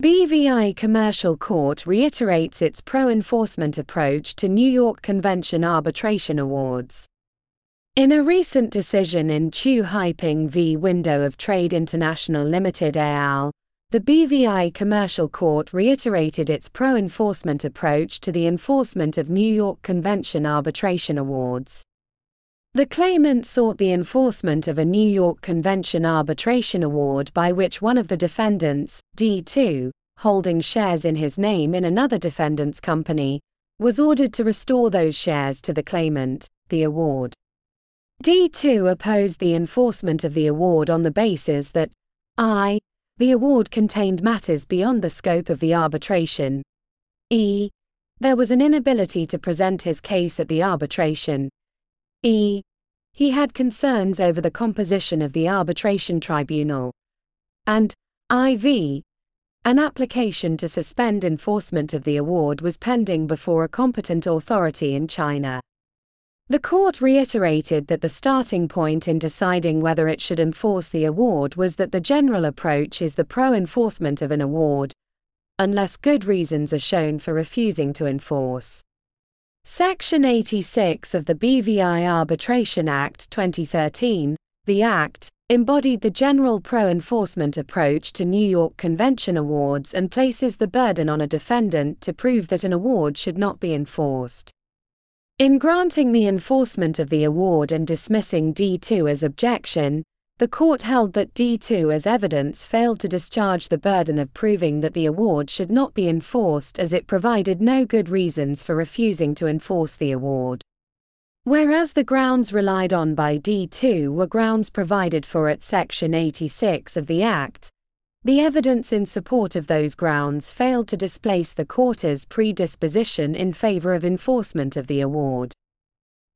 BVI Commercial Court reiterates its pro enforcement approach to New York Convention arbitration awards. In a recent decision in Qu Haiping v. Window of Trade International Limited al., the BVI Commercial Court reiterated its pro enforcement approach to the enforcement of New York Convention arbitration awards. The claimant sought the enforcement of a New York Convention arbitration award by which one of the defendants, D2, holding shares in his name in another defendant's company, was ordered to restore those shares to the claimant, the award. D2 opposed the enforcement of the award on the basis that I. The award contained matters beyond the scope of the arbitration. E. There was an inability to present his case at the arbitration, E. He had concerns over the composition of the arbitration tribunal. And IV. An application to suspend enforcement of the award was pending before a competent authority in China. The court reiterated that the starting point in deciding whether it should enforce the award was that the general approach is the pro enforcement of an award, unless good reasons are shown for refusing to enforce. Section 86 of the BVI Arbitration Act 2013, the Act, embodied the general pro enforcement approach to New York Convention awards and places the burden on a defendant to prove that an award should not be enforced. In granting the enforcement of the award and dismissing D2 as objection, the court held that D2 as evidence failed to discharge the burden of proving that the award should not be enforced as it provided no good reasons for refusing to enforce the award. Whereas the grounds relied on by D2 were grounds provided for at Section 86 of the Act, the evidence in support of those grounds failed to displace the court's predisposition in favor of enforcement of the award.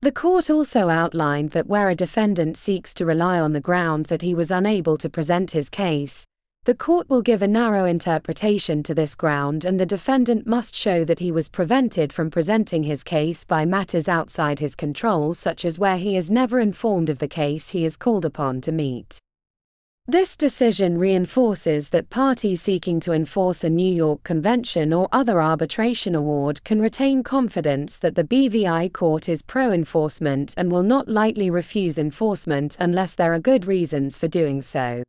The court also outlined that where a defendant seeks to rely on the ground that he was unable to present his case, the court will give a narrow interpretation to this ground and the defendant must show that he was prevented from presenting his case by matters outside his control such as where he is never informed of the case he is called upon to meet. This decision reinforces that parties seeking to enforce a New York Convention or other arbitration award can retain confidence that the BVI court is pro enforcement and will not lightly refuse enforcement unless there are good reasons for doing so.